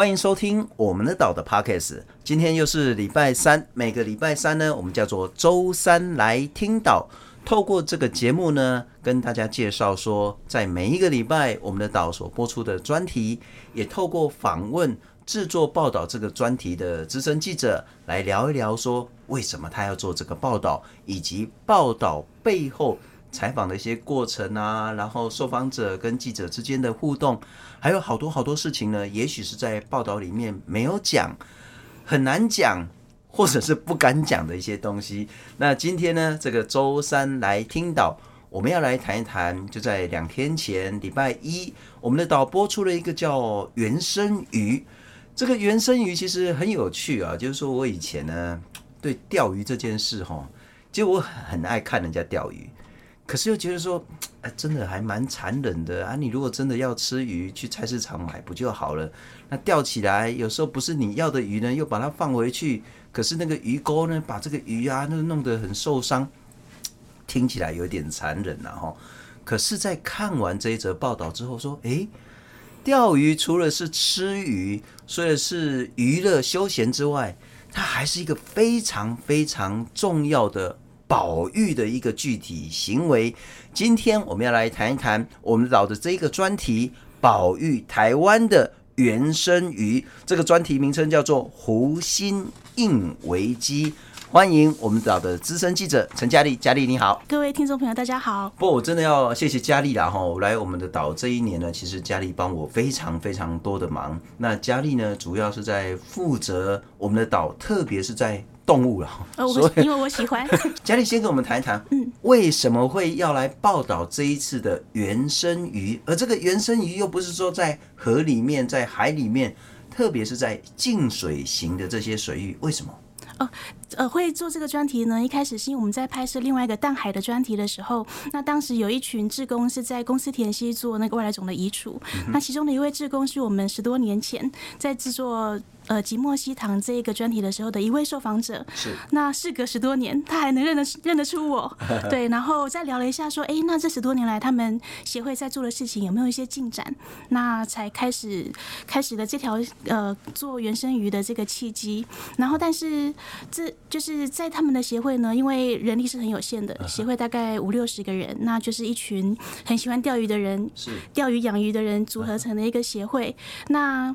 欢迎收听我们的岛的 Podcast。今天又是礼拜三，每个礼拜三呢，我们叫做周三来听岛。透过这个节目呢，跟大家介绍说，在每一个礼拜我们的岛所播出的专题，也透过访问制作报道这个专题的资深记者来聊一聊，说为什么他要做这个报道，以及报道背后。采访的一些过程啊，然后受访者跟记者之间的互动，还有好多好多事情呢。也许是在报道里面没有讲，很难讲，或者是不敢讲的一些东西。那今天呢，这个周三来听岛，我们要来谈一谈。就在两天前，礼拜一，我们的岛播出了一个叫原生鱼。这个原生鱼其实很有趣啊，就是说我以前呢对钓鱼这件事哈，其实我很爱看人家钓鱼。可是又觉得说，哎，真的还蛮残忍的啊！你如果真的要吃鱼，去菜市场买不就好了？那钓起来有时候不是你要的鱼呢，又把它放回去。可是那个鱼钩呢，把这个鱼啊，那弄得很受伤，听起来有点残忍了哈。可是，在看完这一则报道之后，说，哎，钓鱼除了是吃鱼，除了是娱乐休闲之外，它还是一个非常非常重要的。保育的一个具体行为，今天我们要来谈一谈我们岛的这个专题——保育台湾的原生鱼。这个专题名称叫做“湖心印危机”。欢迎我们岛的资深记者陈佳丽，佳丽你好，各位听众朋友大家好。不，我真的要谢谢佳丽啦哈！来我们的岛这一年呢，其实佳丽帮我非常非常多的忙。那佳丽呢，主要是在负责我们的岛，特别是在。动物了，所以因为我喜欢。佳丽先跟我们谈一谈，嗯，为什么会要来报道这一次的原生鱼？而这个原生鱼又不是说在河里面、在海里面，特别是在静水型的这些水域，为什么？哦，呃，会做这个专题呢？一开始是因为我们在拍摄另外一个淡海的专题的时候，那当时有一群志工是在公司田溪做那个外来种的移除，嗯、那其中的一位志工是我们十多年前在制作。呃，即墨西塘这一个专题的时候的一位受访者，是那事隔十多年，他还能认得认得出我，对，然后再聊了一下，说，哎，那这十多年来他们协会在做的事情有没有一些进展？那才开始开始了这条呃做原生鱼的这个契机。然后，但是这就是在他们的协会呢，因为人力是很有限的，协会大概五六十个人，那就是一群很喜欢钓鱼的人，是钓鱼养鱼的人组合成的一个协会。那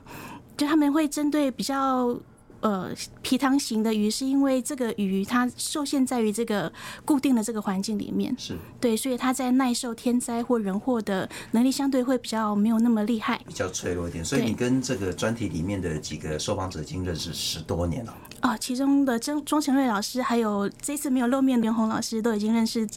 就他们会针对比较呃皮塘型的鱼，是因为这个鱼它受限在于这个固定的这个环境里面，是对，所以它在耐受天灾或人祸的能力相对会比较没有那么厉害，比较脆弱一点。所以你跟这个专题里面的几个受访者已经认识十多年了。哦，其中的钟钟成瑞老师，还有这次没有露面的袁弘老师，都已经认识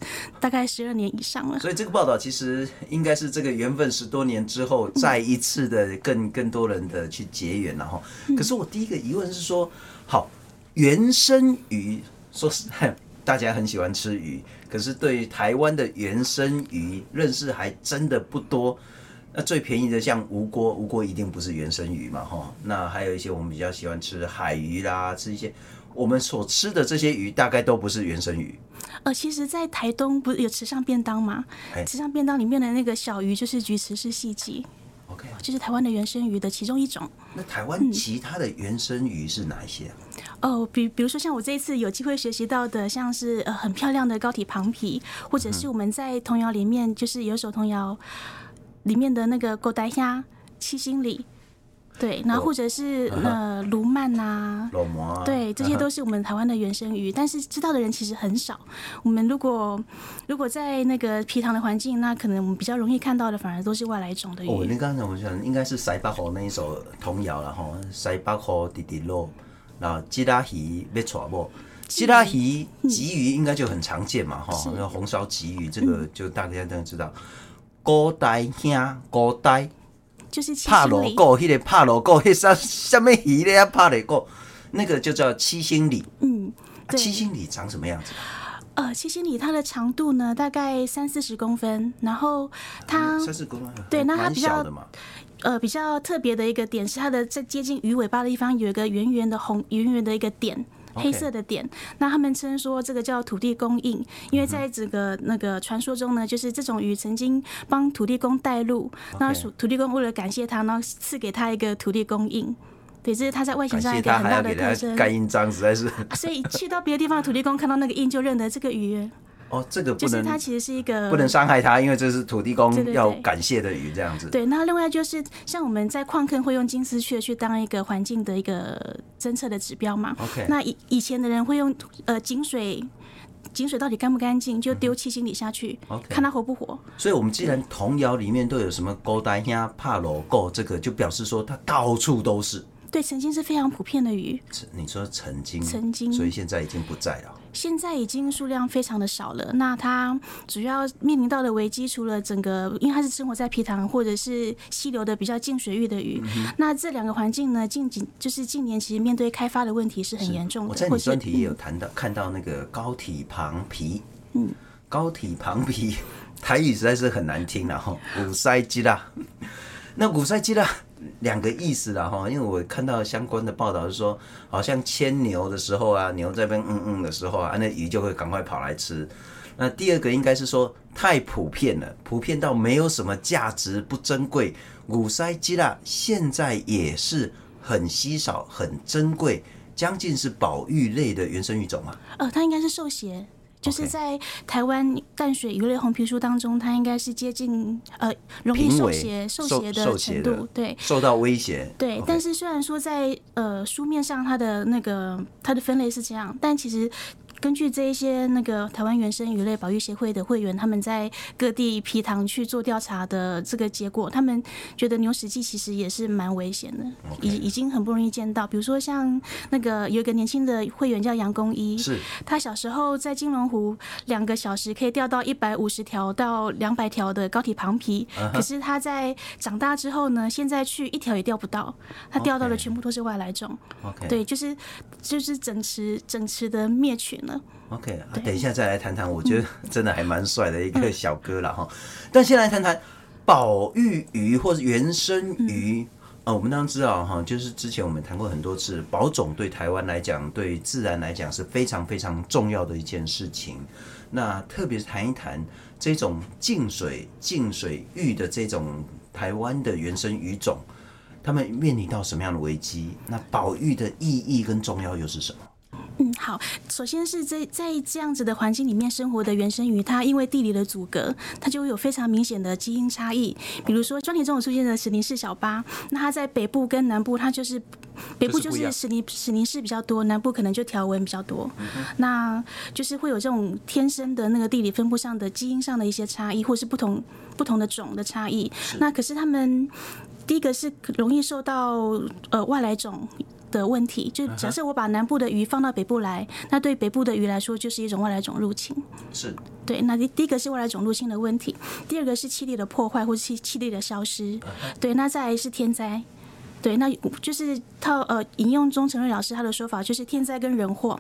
大概十二年以上了。所以这个报道其实应该是这个缘分十多年之后再一次的更更多人的去结缘了哈。可是我第一个疑问是说，好，原生鱼，说实在，大家很喜欢吃鱼，可是对于台湾的原生鱼认识还真的不多。那最便宜的像吴锅，吴锅一定不是原生鱼嘛，哈。那还有一些我们比较喜欢吃海鱼啦，吃一些我们所吃的这些鱼，大概都不是原生鱼。呃，其实，在台东不是有池上便当吗？池上便当里面的那个小鱼就是菊池氏细鲫，OK，这是台湾的原生鱼的其中一种。那台湾其他的原生鱼是哪一些？哦、比比如说像我这一次有机会学习到的，像是呃很漂亮的高体旁皮，或者是我们在童谣里面就是有首童谣。里面的那个狗呆虾、七星里，对，然后或者是呃鲈鳗呐，对，这些都是我们台湾的原生鱼，但是知道的人其实很少。我们如果如果在那个皮塘的环境，那可能我们比较容易看到的，反而都是外来种的鱼。哦，你刚才我想应该是塞巴河那一首童谣了哈，塞巴河滴滴落，然后吉拉鱼要娶某，吉拉鱼鲫鱼应该就很常见嘛哈，那红烧鲫鱼这个就大家都知道。高呆兄，古代就是帕罗狗，迄个帕罗狗，迄啥啥物鱼咧？帕罗狗，那个就叫七星鲤。嗯，七星鲤长什么样子？呃，七星里它的长度呢，大概三四十公分，然后它三四公分，对，那它比较呃比较特别的一个点是，它的在接近鱼尾巴的地方有一个圆圆的红圆圆的一个点。黑色的点，那他们称说这个叫土地公印，因为在这个那个传说中呢，就是这种鱼曾经帮土地公带路，那土地公为了感谢他，然后赐给他一个土地公印。对，这是他在外形上一个很大的特征。盖印章实在是，所以去到别的地方土地公看到那个印就认得这个鱼。哦，这个不能，就是它其实是一个不能伤害它，因为这是土地公要感谢的鱼，这样子。对，那另外就是像我们在矿坑会用金丝雀去当一个环境的一个侦测的指标嘛。OK，那以以前的人会用呃井水，井水到底干不干净，就丢七星里下去看它活不活。所以，我们既然童谣里面都有什么勾单呀、怕罗够，这个就表示说它到处都是。对，曾经是非常普遍的鱼。你说曾经，曾经，所以现在已经不在了。现在已经数量非常的少了。那它主要面临到的危机，除了整个，因为它是生活在皮塘或者是溪流的比较近水域的鱼。嗯、那这两个环境呢，近几就是近年其实面对开发的问题是很严重的。我在你专题也有谈到、嗯，看到那个高体旁皮。嗯，高体旁皮，台语实在是很难听了哈。五鳃鸡啦，那五鳃鸡啦。两个意思啦哈，因为我看到相关的报道是说，好像牵牛的时候啊，牛在边嗯嗯的时候啊，那鱼就会赶快跑来吃。那第二个应该是说太普遍了，普遍到没有什么价值，不珍贵。五塞基拉，现在也是很稀少、很珍贵，将近是保育类的原生鱼种嘛。呃，它应该是受协。就是在台湾淡水鱼类红皮书当中，它应该是接近呃容易受胁受胁的程度，对，受到威胁。对，但是虽然说在呃书面上它的那个它的分类是这样，但其实。根据这一些那个台湾原生鱼类保育协会的会员，他们在各地皮塘去做调查的这个结果，他们觉得牛屎鸡其实也是蛮危险的，已、已经很不容易见到。比如说像那个有一个年轻的会员叫杨公一，是他小时候在金龙湖两个小时可以钓到一百五十条到两百条的高体旁皮，uh. 可是他在长大之后呢，现在去一条也钓不到，他钓到的全部都是外来种。对，就是就是整池整池的灭群。OK，啊，等一下再来谈谈，我觉得 真的还蛮帅的一个小哥了哈。但先来谈谈保育鱼或者原生鱼啊，我们当然知道哈，就是之前我们谈过很多次，保种对台湾来讲，对自然来讲是非常非常重要的一件事情。那特别是谈一谈这种净水净水域的这种台湾的原生鱼种，他们面临到什么样的危机？那保育的意义跟重要又是什么？嗯，好。首先是在在这样子的环境里面生活的原生鱼，它因为地理的阻隔，它就会有非常明显的基因差异。比如说，专题中有出现的史林氏小巴，那它在北部跟南部，它就是北部就是史林史林氏比较多，南部可能就条纹比较多。那就是会有这种天生的那个地理分布上的基因上的一些差异，或是不同不同的种的差异。那可是他们第一个是容易受到呃外来种。的问题，就假设我把南部的鱼放到北部来，那对北部的鱼来说就是一种外来种入侵。是，对。那第第一个是外来种入侵的问题，第二个是气力的破坏或者气气力的消失。对，那再来是天灾。对，那就是套呃引用钟成瑞老师他的说法，就是天灾跟人祸。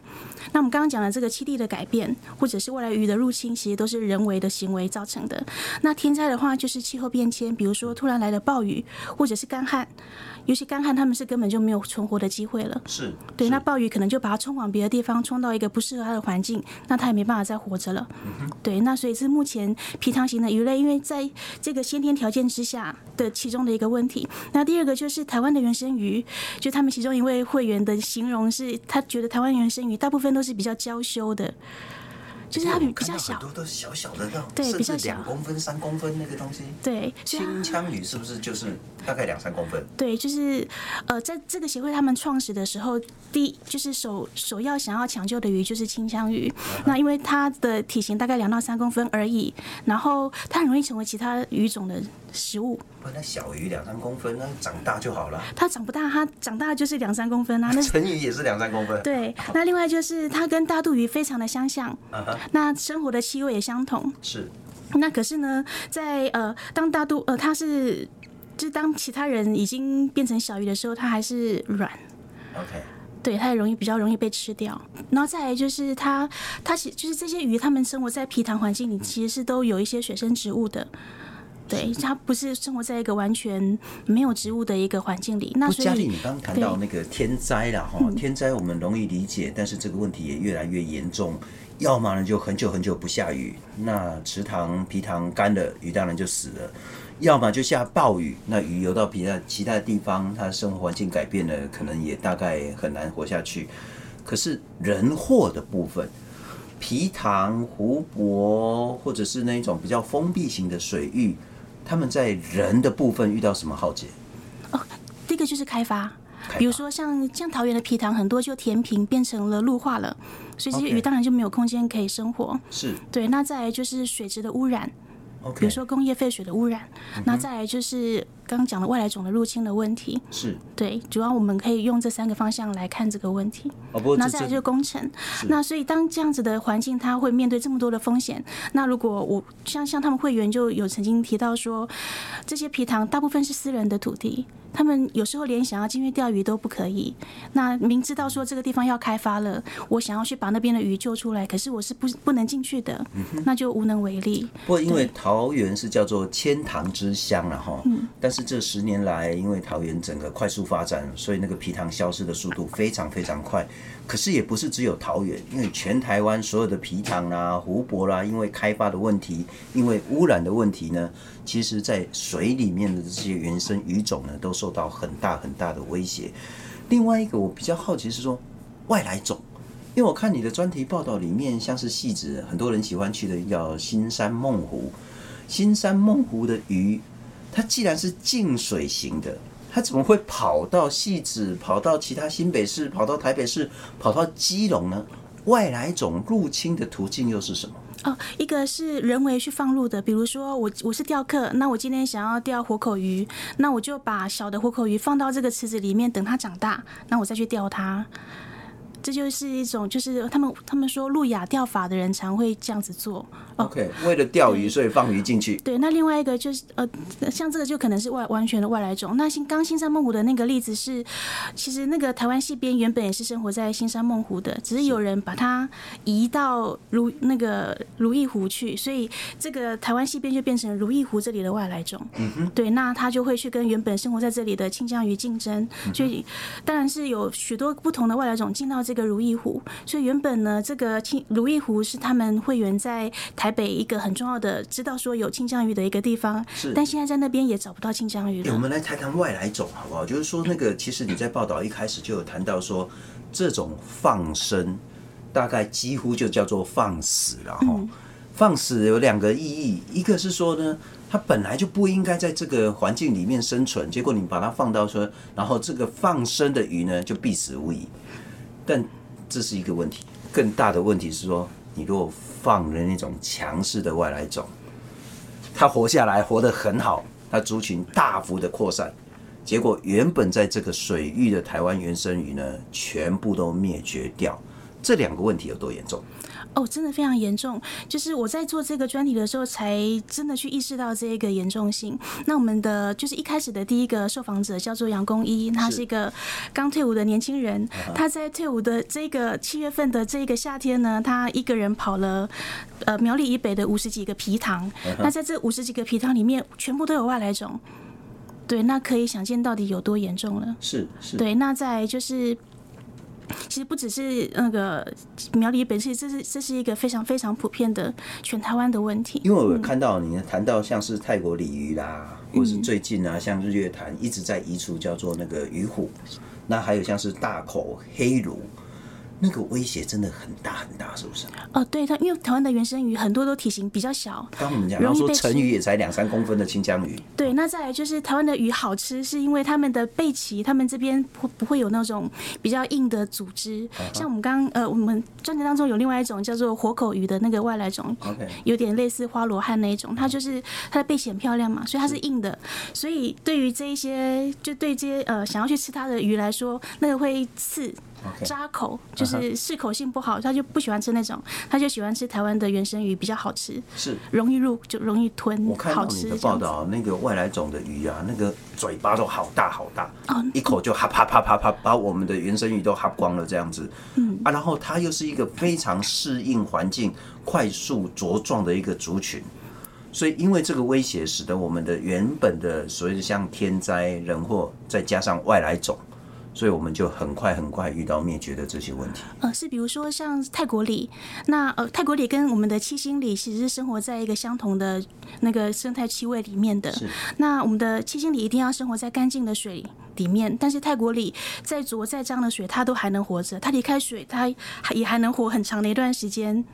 那我们刚刚讲的这个气地的改变，或者是外来鱼的入侵，其实都是人为的行为造成的。那天灾的话，就是气候变迁，比如说突然来的暴雨，或者是干旱。尤其干旱，他们是根本就没有存活的机会了。是，对，那暴雨可能就把它冲往别的地方，冲到一个不适合它的环境，那它也没办法再活着了。嗯。对，那所以是目前皮塘型的鱼类，因为在这个先天条件之下的其中的一个问题。那第二个就是台湾的原生鱼，就他们其中一位会员的形容是，他觉得台湾原生鱼大部分都是比较娇羞的。就是它比比较小，很多都是小小的那种，对，比较小，两公分、三公分那个东西。对，青枪鱼是不是就是大概两三公分？对，就是呃，在这个协会他们创始的时候，第就是首首要想要抢救的鱼就是青枪鱼。那因为它的体型大概两到三公分而已，然后它很容易成为其他鱼种的食物。不，那小鱼两三公分，那长大就好了。它长不大，它长大就是两三公分啊。那成鱼也是两三公分。对，那另外就是它跟大肚鱼非常的相像。那生活的气味也相同，是。那可是呢，在呃，当大肚呃，它是，就是当其他人已经变成小鱼的时候，它还是软。OK。对，它也容易比较容易被吃掉。然后再来就是它，它其就是这些鱼，它们生活在皮塘环境里，其实是都有一些水生植物的。对，它不是生活在一个完全没有植物的一个环境里。那所以佳丽，你刚刚谈到那个天灾了哈，天灾我们容易理解，但是这个问题也越来越严重。要么呢就很久很久不下雨，那池塘、皮塘干了，鱼当然就死了；要么就下暴雨，那鱼游到其他其他的地方，它的生活环境改变了，可能也大概很难活下去。可是人祸的部分，皮塘、湖泊，或者是那种比较封闭型的水域，他们在人的部分遇到什么浩劫？哦，第一个就是开发。比如说像像桃园的皮塘，很多就填平变成了陆化了，所以这些鱼当然就没有空间可以生活。是对。那再来就是水质的污染，okay. 比如说工业废水的污染。嗯、那再来就是刚刚讲的外来种的入侵的问题。是对，主要我们可以用这三个方向来看这个问题。哦，不过那再来就是工程。那所以当这样子的环境，它会面对这么多的风险。那如果我像像他们会员就有曾经提到说，这些皮塘大部分是私人的土地。他们有时候连想要进去钓鱼都不可以。那明知道说这个地方要开发了，我想要去把那边的鱼救出来，可是我是不不能进去的，那就无能为力。不过因为桃园是叫做千塘之乡了哈，但是是这十年来，因为桃园整个快速发展，所以那个皮塘消失的速度非常非常快。可是也不是只有桃园，因为全台湾所有的皮塘啦、湖泊啦，因为开发的问题，因为污染的问题呢，其实在水里面的这些原生鱼种呢，都受到很大很大的威胁。另外一个我比较好奇是说外来种，因为我看你的专题报道里面，像是戏子，很多人喜欢去的叫新山梦湖，新山梦湖的鱼，它既然是净水型的。它怎么会跑到戏子，跑到其他新北市，跑到台北市，跑到基隆呢？外来种入侵的途径又是什么？哦，一个是人为去放入的，比如说我我是钓客，那我今天想要钓活口鱼，那我就把小的活口鱼放到这个池子里面，等它长大，那我再去钓它。这就是一种，就是他们他们说路亚钓法的人常会这样子做。OK，为了钓鱼，所以放鱼进去。对，那另外一个就是呃，像这个就可能是外完全的外来种。那新刚新山梦湖的那个例子是，其实那个台湾西边原本也是生活在新山梦湖的，只是有人把它移到如那个如意湖去，所以这个台湾西边就变成如意湖这里的外来种。嗯哼。对，那他就会去跟原本生活在这里的清江鱼竞争，所以当然是有许多不同的外来种进到这个。如意湖，所以原本呢，这个清如意湖是他们会员在台北一个很重要的，知道说有清江鱼的一个地方。是，但现在在那边也找不到清江鱼了。欸，我们来谈谈外来种好不好？就是说，那个其实你在报道一开始就有谈到说，这种放生大概几乎就叫做放死，然后放死有两个意义，一个是说呢。它本来就不应该在这个环境里面生存，结果你把它放到说，然后这个放生的鱼呢就必死无疑。但这是一个问题，更大的问题是说，你如果放了那种强势的外来种，它活下来活得很好，它族群大幅的扩散，结果原本在这个水域的台湾原生鱼呢，全部都灭绝掉。这两个问题有多严重？哦，真的非常严重。就是我在做这个专题的时候，才真的去意识到这一个严重性。那我们的就是一开始的第一个受访者叫做杨公一，他是一个刚退伍的年轻人。他在退伍的这个七月份的这个夏天呢，他一个人跑了呃苗栗以北的五十几个皮塘。那在这五十几个皮塘里面，全部都有外来种。对，那可以想见到底有多严重了。是是。对，那在就是。其实不只是那个苗栗本，其实这是这是一个非常非常普遍的全台湾的问题。因为我看到你谈到像是泰国鲤鱼啦，或是最近啊，像日月潭一直在移除叫做那个鱼虎，那还有像是大口黑鲈。那个威胁真的很大很大，是不是？哦，对，它因为台湾的原生鱼很多都体型比较小。刚我们讲，然后说成鱼也才两三公分的清江鱼。对，那再来就是台湾的鱼好吃，是因为他们的背鳍，他们这边不不会有那种比较硬的组织。像我们刚呃，我们专辑当中有另外一种叫做活口鱼的那个外来种，OK，有点类似花罗汉那一种，它就是它的背鳍很漂亮嘛，所以它是硬的。所以对于这一些，就对这些呃想要去吃它的鱼来说，那个会刺。扎口就是适口性不好，他就不喜欢吃那种，他就喜欢吃台湾的原生鱼，比较好吃，是容易入就容易吞。我看到你的报道，那个外来种的鱼啊，那个嘴巴都好大好大，一口就哈啪啪啪啪把我们的原生鱼都哈光了这样子。嗯啊，然后它又是一个非常适应环境、快速茁壮的一个族群，所以因为这个威胁，使得我们的原本的所谓的像天灾人祸，再加上外来种。所以我们就很快很快遇到灭绝的这些问题。呃，是比如说像泰国里，那呃泰国里跟我们的七星里其实是生活在一个相同的那个生态气味里面的。是。那我们的七星里一定要生活在干净的水里面，但是泰国里再浊再脏的水，它都还能活着。它离开水，它还也还能活很长的一段时间。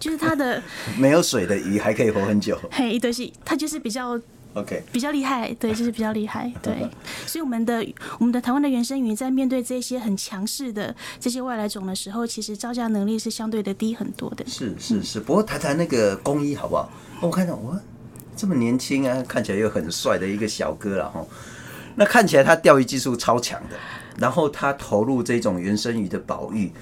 就是它的 没有水的鱼还可以活很久。嘿，对，是它就是比较。OK，比较厉害，对，就是比较厉害，对，所以我们的我们的台湾的原生鱼在面对这些很强势的这些外来种的时候，其实招架能力是相对的低很多的。是是是，不过谈谈那个工一好不好？我看到我，这么年轻啊，看起来又很帅的一个小哥了哈。那看起来他钓鱼技术超强的，然后他投入这种原生鱼的保育。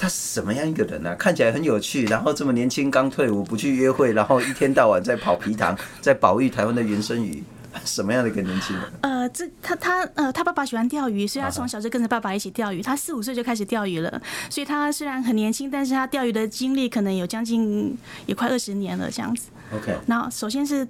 他是什么样一个人呢、啊？看起来很有趣，然后这么年轻，刚退伍，不去约会，然后一天到晚在跑皮塘，在保育台湾的原生鱼，什么样的一个年轻人？呃，这他他呃，他爸爸喜欢钓鱼，所以他从小就跟着爸爸一起钓鱼。他四五岁就开始钓鱼了，所以他虽然很年轻，但是他钓鱼的经历可能有将近也快二十年了这样子。OK，然后首先是。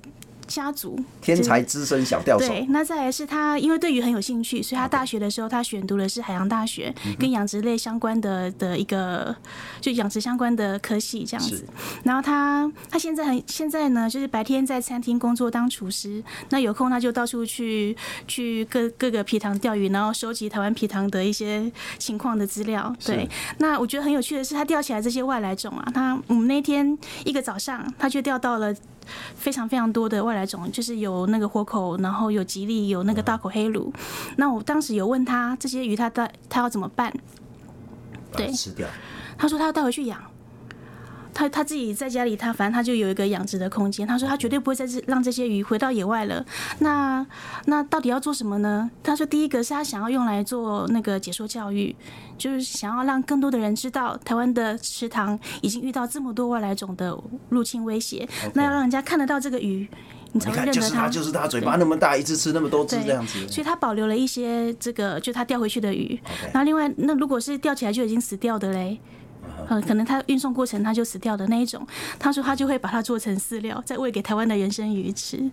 家族天才资深小钓手，对，那再来是他，因为对鱼很有兴趣，所以他大学的时候他选读的是海洋大学，跟养殖类相关的的一个，就养殖相关的科系这样子。然后他他现在很现在呢，就是白天在餐厅工作当厨师，那有空他就到处去去各各个皮塘钓鱼，然后收集台湾皮塘的一些情况的资料。对，那我觉得很有趣的是，他钓起来这些外来种啊，他我们那天一个早上，他就钓到了。非常非常多的外来种，就是有那个活口，然后有吉利，有那个大口黑鲈。那我当时有问他这些鱼，他带他要怎么办？对，吃掉。他说他要带回去养。他他自己在家里，他反正他就有一个养殖的空间。他说他绝对不会再让这些鱼回到野外了。那那到底要做什么呢？他说第一个是他想要用来做那个解说教育，就是想要让更多的人知道台湾的池塘已经遇到这么多外来种的入侵威胁。那要让人家看得到这个鱼，你才会认得它。就是它，就是它，嘴巴那么大，一次吃那么多只这样子。所以他保留了一些这个，就他钓回去的鱼。然后另外，那如果是钓起来就已经死掉的嘞？呃，可能他运送过程他就死掉的那一种，他说他就会把它做成饲料，再喂给台湾的原生鱼吃。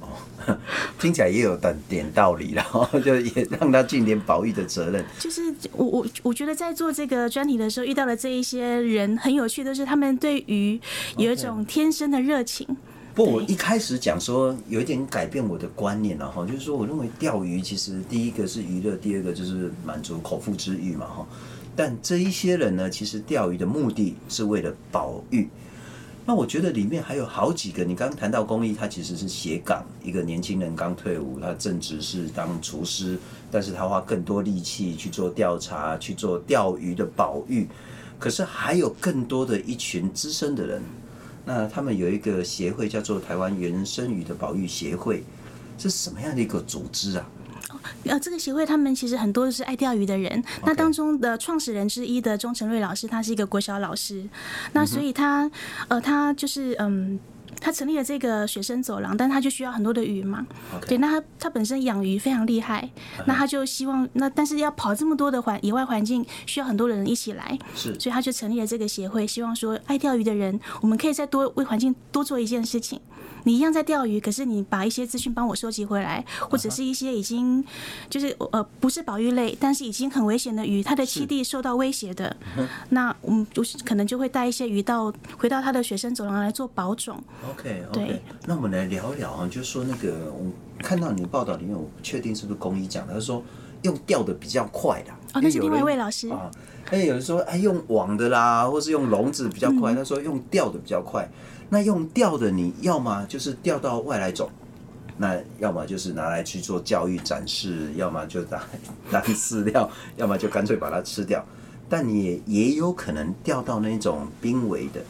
哦，听起来也有点点道理，然 后就也让他尽点保育的责任。就是我我我觉得在做这个专题的时候遇到的这一些人很有趣，都是他们对鱼有一种天生的热情。不，我一开始讲说有一点改变我的观念了哈，就是说我认为钓鱼其实第一个是娱乐，第二个就是满足口腹之欲嘛哈。但这一些人呢，其实钓鱼的目的是为了保育。那我觉得里面还有好几个，你刚刚谈到公益，他其实是斜杠，一个年轻人刚退伍，他正职是当厨师，但是他花更多力气去做调查，去做钓鱼的保育。可是还有更多的一群资深的人，那他们有一个协会叫做台湾原生鱼的保育协会，是什么样的一个组织啊？呃，这个协会他们其实很多都是爱钓鱼的人。Okay. 那当中的创始人之一的钟成瑞老师，他是一个国小老师。那所以他，呃，他就是嗯，他成立了这个学生走廊，但他就需要很多的鱼嘛。Okay. 对，那他他本身养鱼非常厉害，那他就希望那但是要跑这么多的环野外环境，需要很多的人一起来。是，所以他就成立了这个协会，希望说爱钓鱼的人，我们可以再多为环境多做一件事情。你一样在钓鱼，可是你把一些资讯帮我收集回来，或者是一些已经就是呃不是保育类，但是已经很危险的鱼，它的栖地受到威胁的，那我们就是可能就会带一些鱼到回到他的学生走廊来做保种。OK OK，那我们来聊一聊啊，就是说那个我看到你的报道里面，我不确定是不是公益讲的，他说用钓的比较快的哦，那是另外一位老师啊。哎，有人说哎用网的啦，或是用笼子比较快，他说用钓的比较快。那用钓的，你要么就是钓到外来种，那要么就是拿来去做教育展示，要么就当当 饲料，要么就干脆把它吃掉。但你也也有可能钓到那种濒危的，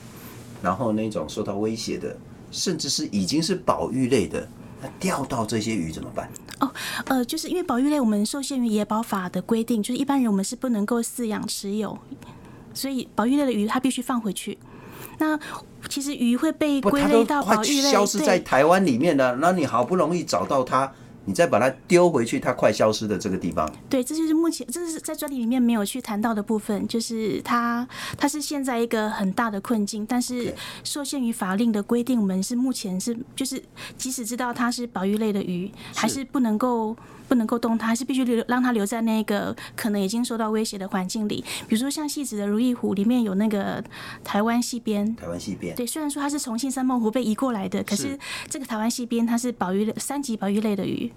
然后那种受到威胁的，甚至是已经是保育类的，那钓到这些鱼怎么办？哦，呃，就是因为保育类我们受限于野保法的规定，就是一般人我们是不能够饲养持有，所以保育类的鱼它必须放回去。那其实鱼会被归类到保育类，消失在台湾里面的。那你好不容易找到它，你再把它丢回去，它快消失的这个地方。对，这就是目前这是在专题里面没有去谈到的部分，就是它它是现在一个很大的困境，但是受限于法令的规定，我们是目前是就是即使知道它是保育类的鱼，还是不能够。不能够动它，是必须留让它留在那个可能已经受到威胁的环境里。比如说像戏子的如意湖里面有那个台湾细边，台湾细边。对，虽然说它是重庆三梦湖被移过来的，可是这个台湾细边它是保育类三级保育类的鱼。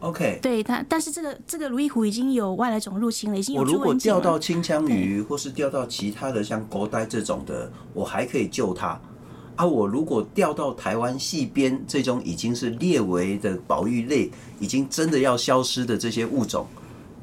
OK，对它，但是这个这个如意湖已经有外来种入侵了，已经有。我如果钓到清枪鱼，或是钓到其他的像狗带这种的，我还可以救它。啊，我如果钓到台湾细边这种已经是列为的保育类，已经真的要消失的这些物种，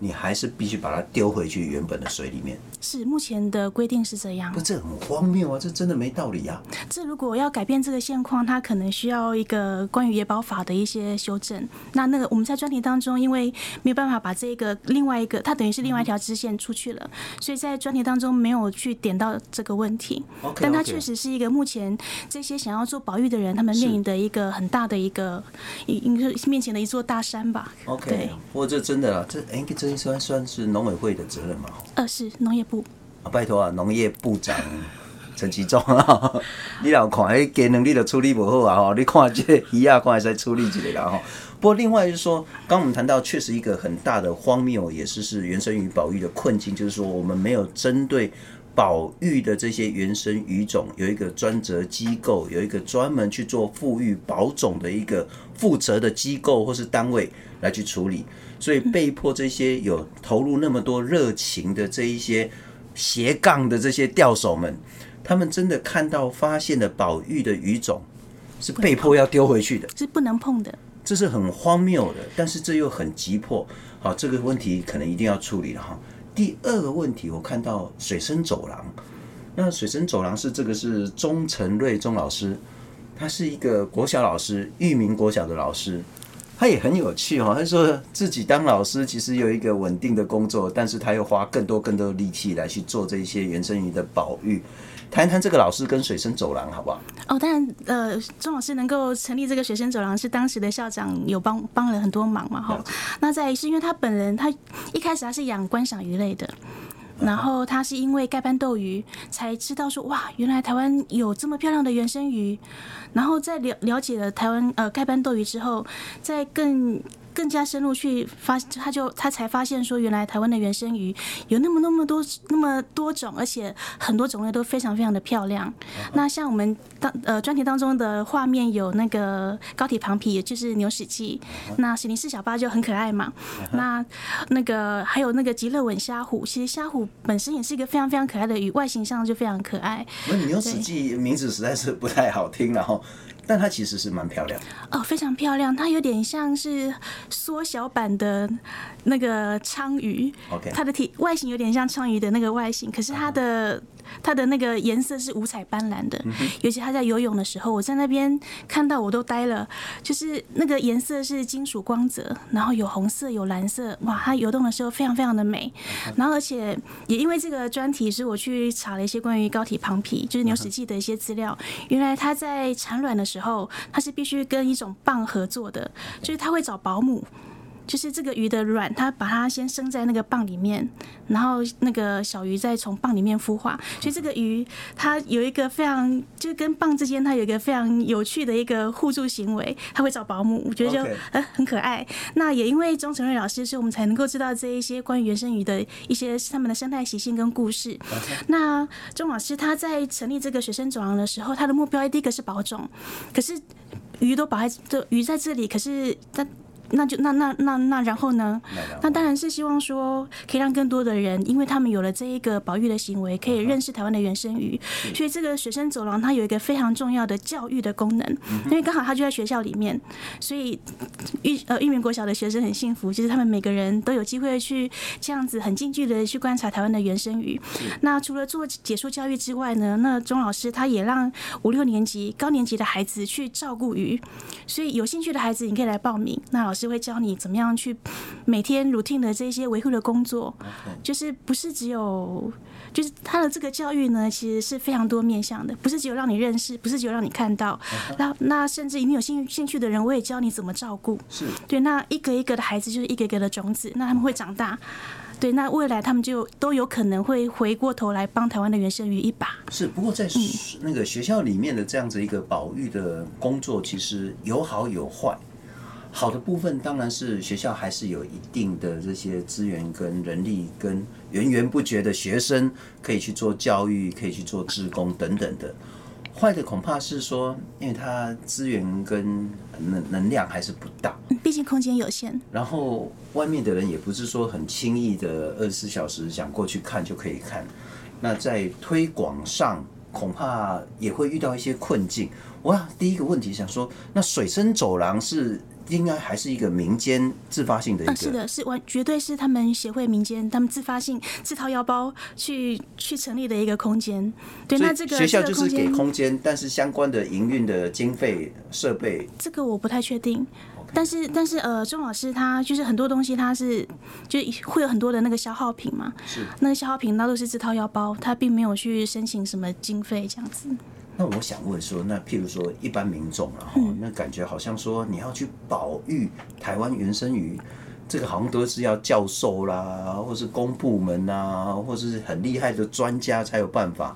你还是必须把它丢回去原本的水里面。是目前的规定是这样，不，这很荒谬啊！这真的没道理啊！这如果要改变这个现况，它可能需要一个关于野保法的一些修正。那那个我们在专题当中，因为没有办法把这个另外一个，它等于是另外一条支线出去了，所以在专题当中没有去点到这个问题。Okay, okay. 但它确实是一个目前这些想要做保育的人，他们面临的一个很大的一个，应该是面前的一座大山吧。OK，对，不过这真的啊，这哎，这应该算算是农委会的责任嘛？呃，是农业部。啊，拜托啊，农业部长 陈其忠啊，你老看迄鸡能，力都处理不好啊！吼，你看这鱼啊，看会使处理一个啦！吼。不过另外就是说，刚我们谈到，确实一个很大的荒谬，也是是原生于保育的困境，就是说我们没有针对保育的这些原生鱼种有一个专责机构，有一个专门去做富育保种的一个负责的机构或是单位来去处理，所以被迫这些有投入那么多热情的这一些。斜杠的这些钓手们，他们真的看到发现的保育的鱼种是被迫要丢回去的，是不能碰的，这是很荒谬的。但是这又很急迫，好，这个问题可能一定要处理了哈。第二个问题，我看到水生走廊，那水生走廊是这个是钟成瑞钟老师，他是一个国小老师，育民国小的老师。他也很有趣哈，他说自己当老师其实有一个稳定的工作，但是他又花更多更多的力气来去做这些原生鱼的保育。谈一谈这个老师跟水生走廊好不好？哦，当然，呃，钟老师能够成立这个水生走廊，是当时的校长有帮帮了很多忙嘛哈。那再是因为他本人，他一开始他是养观赏鱼类的。然后他是因为盖斑斗鱼才知道说，哇，原来台湾有这么漂亮的原生鱼，然后在了了解了台湾呃盖斑斗鱼之后，在更。更加深入去发，他就他才发现说，原来台湾的原生鱼有那么那么多那么多种，而且很多种类都非常非常的漂亮。那像我们当呃专题当中的画面有那个高铁旁皮，也就是牛屎记。那史林氏小巴就很可爱嘛。那那个还有那个极乐吻虾虎，其实虾虎本身也是一个非常非常可爱的鱼，外形上就非常可爱。那牛屎记名字实在是不太好听，然后。但它其实是蛮漂亮哦，非常漂亮。它有点像是缩小版的那个鲳鱼，OK，它的体外形有点像鲳鱼的那个外形，可是它的。它的那个颜色是五彩斑斓的，尤其它在游泳的时候，我在那边看到我都呆了。就是那个颜色是金属光泽，然后有红色有蓝色，哇！它游动的时候非常非常的美。然后而且也因为这个专题，是我去查了一些关于高体庞皮，就是牛史记的一些资料。原来它在产卵的时候，它是必须跟一种蚌合作的，就是它会找保姆。就是这个鱼的卵，它把它先生在那个蚌里面，然后那个小鱼再从蚌里面孵化。所以这个鱼它有一个非常，就跟蚌之间它有一个非常有趣的一个互助行为，它会找保姆，我觉得就呃很可爱。那也因为钟成瑞老师，所以我们才能够知道这一些关于原生鱼的一些他们的生态习性跟故事。那钟老师他在成立这个学生走廊的时候，他的目标第一个是保种，可是鱼都保在这鱼在这里，可是他。那就那那那那然后呢？那当然是希望说可以让更多的人，因为他们有了这一个保育的行为，可以认识台湾的原生鱼。所以这个学生走廊它有一个非常重要的教育的功能，因为刚好它就在学校里面，所以玉呃玉民国小的学生很幸福，就是他们每个人都有机会去这样子很近距离的去观察台湾的原生鱼。那除了做解说教育之外呢，那钟老师他也让五六年级高年级的孩子去照顾鱼，所以有兴趣的孩子你可以来报名。那老师。师会教你怎么样去每天 routine 的这些维护的工作.就是不是只有，就是他的这个教育呢，其实是非常多面向的，不是只有让你认识，不是只有让你看到，那.那甚至你有兴兴趣的人，我也教你怎么照顾，是对，那一个一个的孩子就是一个一个的种子，那他们会长大。对，那未来他们就都有可能会回过头来帮台湾的原生鱼一把。是，不过在那个学校里面的这样子一个保育的工作，其实有好有坏。好的部分当然是学校还是有一定的这些资源跟人力，跟源源不绝的学生可以去做教育，可以去做志工等等的。坏的恐怕是说，因为它资源跟能能量还是不大，毕竟空间有限。然后外面的人也不是说很轻易的二十四小时想过去看就可以看。那在推广上恐怕也会遇到一些困境。哇，第一个问题想说，那水生走廊是？应该还是一个民间自发性的一个，是的，是完绝对是他们协会民间他们自发性自掏腰包去去成立的一个空间。对，那这个学校就是给空间，但是相关的营运的经费设备，这个我不太确定。但是但是呃，钟老师他就是很多东西他是就会有很多的那个消耗品嘛，是那个消耗品那都是自掏腰包，他并没有去申请什么经费这样子。那我想问说，那譬如说一般民众啊，哈，那感觉好像说你要去保育台湾原生鱼，这个好像都是要教授啦，或是公部门啊，或是很厉害的专家才有办法。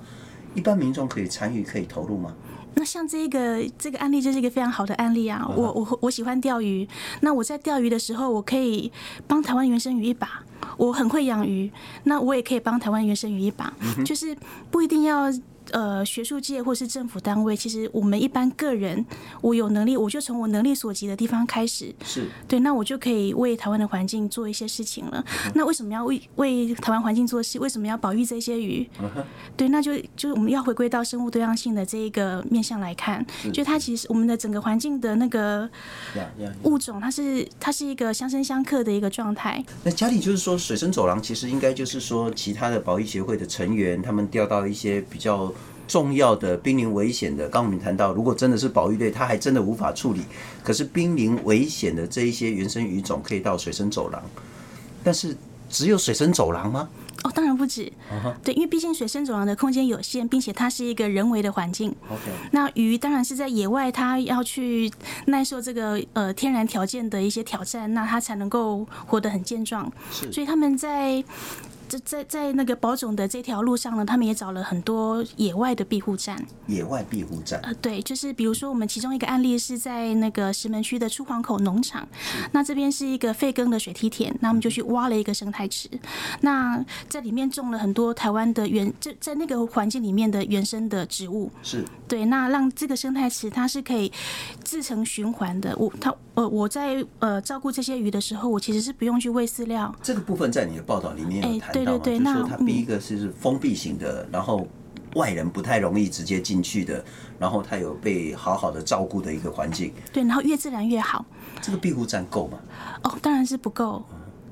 一般民众可以参与，可以投入吗？那像这个这个案例就是一个非常好的案例啊！我我我喜欢钓鱼，那我在钓鱼的时候，我可以帮台湾原生鱼一把。我很会养鱼，那我也可以帮台湾原生鱼一把，就是不一定要。呃，学术界或是政府单位，其实我们一般个人，我有能力，我就从我能力所及的地方开始，是对，那我就可以为台湾的环境做一些事情了。Uh. 那为什么要为为台湾环境做事？为什么要保育这些鱼？Uh. 对，那就就是我们要回归到生物多样性的这一个面向来看，就它其实我们的整个环境的那个物种，它是它是一个相生相克的一个状态。那家里就是说，水生走廊其实应该就是说，其他的保育协会的成员，他们调到一些比较。重要的濒临危险的，刚我们谈到，如果真的是保育类，它还真的无法处理。可是濒临危险的这一些原生鱼种可以到水生走廊，但是只有水生走廊吗？哦，当然不止。对，因为毕竟水生走廊的空间有限，并且它是一个人为的环境。OK，那鱼当然是在野外，它要去耐受这个呃天然条件的一些挑战，那它才能够活得很健壮。是，所以他们在。在在在那个保种的这条路上呢，他们也找了很多野外的庇护站。野外庇护站，呃，对，就是比如说我们其中一个案例是在那个石门区的出黄口农场，那这边是一个废耕的水梯田，那我们就去挖了一个生态池，那在里面种了很多台湾的原，在在那个环境里面的原生的植物。是，对，那让这个生态池它是可以自成循环的。我它呃我在呃照顾这些鱼的时候，我其实是不用去喂饲料。这个部分在你的报道里面有谈。对对对，那它第一个是封闭型的，嗯，然后外人不太容易直接进去的，然后它有被好好的照顾的一个环境。对，然后越自然越好。这个庇护站够吗？哦，当然是不够。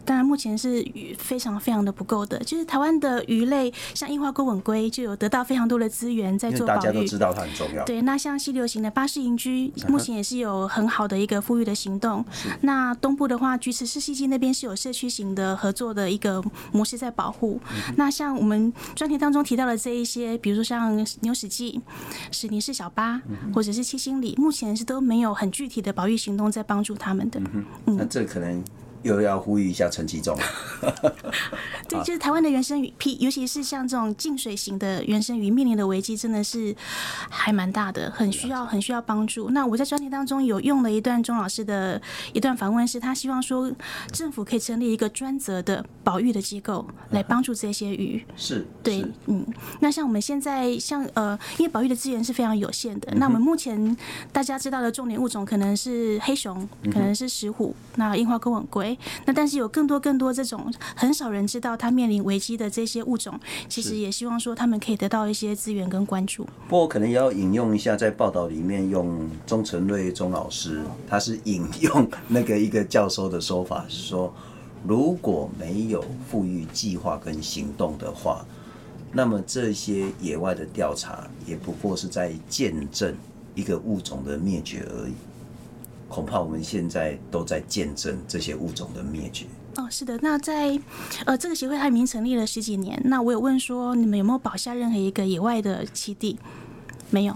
当然，目前是非常非常的不够的。就是台湾的鱼类，像樱花钩吻龟，就有得到非常多的资源在做保育。大家都知道它很重要。对，那像溪流型的巴士银居，目前也是有很好的一个富裕的行动。那东部的话，菊池市西溪那边是有社区型的合作的一个模式在保护。那像我们专题当中提到的这一些，比如说像牛屎记、史尼氏小巴，或者是七星里，目前是都没有很具体的保育行动在帮助他们的。嗯，那这可能。又要呼吁一下陈其中，对，就是台湾的原生鱼，尤其是像这种净水型的原生鱼，面临的危机真的是还蛮大的，很需要很需要帮助。那我在专题当中有用了一段钟老师的一段访问，是他希望说政府可以成立一个专责的保育的机构来帮助这些鱼。是，对，嗯。那像我们现在像呃，因为保育的资源是非常有限的，那我们目前大家知道的重点物种可能是黑熊，可能是石虎，那樱花钩吻鲑。那但是有更多更多这种很少人知道它面临危机的这些物种，其实也希望说他们可以得到一些资源跟关注。不过可能也要引用一下，在报道里面用钟成瑞钟老师，他是引用 那个一个教授的说法，是说如果没有复育计划跟行动的话，那么这些野外的调查也不过是在见证一个物种的灭绝而已。恐怕我们现在都在见证这些物种的灭绝。哦，是的。那在呃这个协会还没成立了十几年，那我有问说，你们有没有保下任何一个野外的栖地？没有，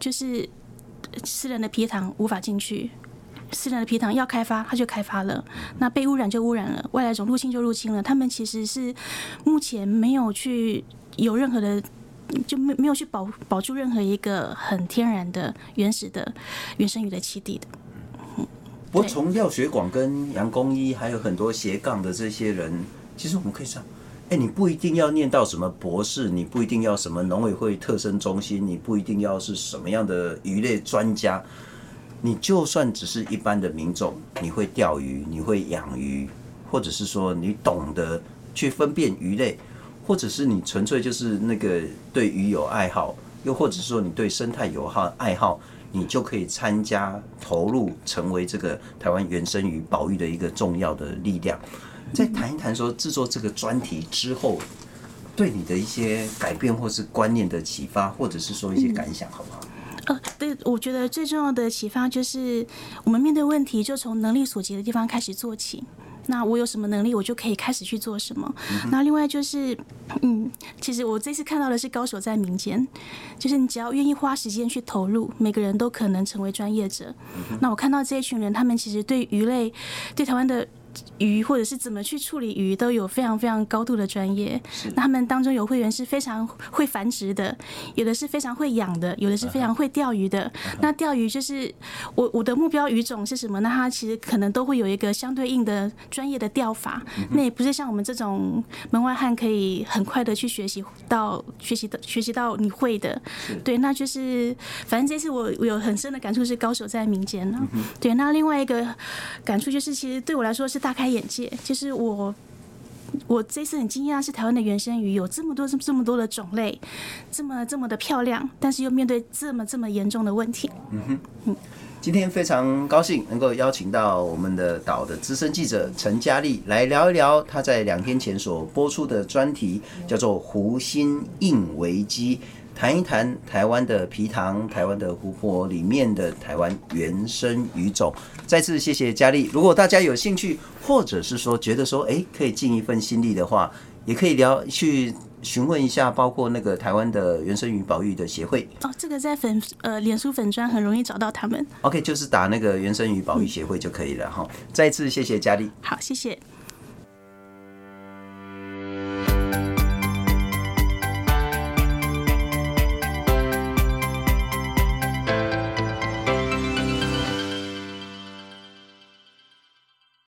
就是私人的皮塘无法进去。私人的皮塘要开发，它就开发了；那被污染就污染了，外来种入侵就入侵了。他们其实是目前没有去有任何的，就没没有去保保住任何一个很天然的、原始的原生鱼的栖地的。嗯，不过从廖学广跟杨公一还有很多斜杠的这些人，其实我们可以说，哎，你不一定要念到什么博士，你不一定要什么农委会特生中心，你不一定要是什么样的鱼类专家。你就算只是一般的民众，你会钓鱼，你会养鱼，或者是说你懂得去分辨鱼类，或者是你纯粹就是那个对鱼有爱好，又或者是说你对生态有好爱好，你就可以参加投入，成为这个台湾原生鱼保育的一个重要的力量。再谈一谈说制作这个专题之后，对你的一些改变或是观念的启发，或者是说一些感想，好不好？呃，对，我觉得最重要的启发就是，我们面对问题就从能力所及的地方开始做起。那我有什么能力，我就可以开始去做什么。那另外就是，嗯，其实我这次看到的是高手在民间，就是你只要愿意花时间去投入，每个人都可能成为专业者。那我看到这一群人，他们其实对鱼类，对台湾的。鱼或者是怎么去处理鱼都有非常非常高度的专业。那他们当中有会员是非常会繁殖的，有的是非常会养的，有的是非常会钓鱼的。那钓鱼就是我我的目标鱼种是什么？那它其实可能都会有一个相对应的专业的钓法。那也不是像我们这种门外汉可以很快的去学习到学习到学习到你会的。对，那就是反正这次我我有很深的感触是高手在民间呢。对，那另外一个感触就是其实对我来说是。大开眼界，就是我，我这次很惊讶，是台湾的原生鱼有这么多、这么多的种类，这么这么的漂亮，但是又面对这么这么严重的问题。嗯哼，嗯，今天非常高兴能够邀请到我们的岛的资深记者陈佳丽来聊一聊她在两天前所播出的专题，叫做《湖心印危机》。谈一谈台湾的皮糖、台湾的湖泊里面的台湾原生鱼种。再次谢谢佳丽。如果大家有兴趣，或者是说觉得说，哎，可以尽一份心力的话，也可以聊去询问一下，包括那个台湾的原生鱼保育的协会。哦，这个在粉呃脸书粉砖很容易找到他们。OK，就是打那个原生鱼保育协会就可以了哈。再次谢谢佳丽。好，谢谢。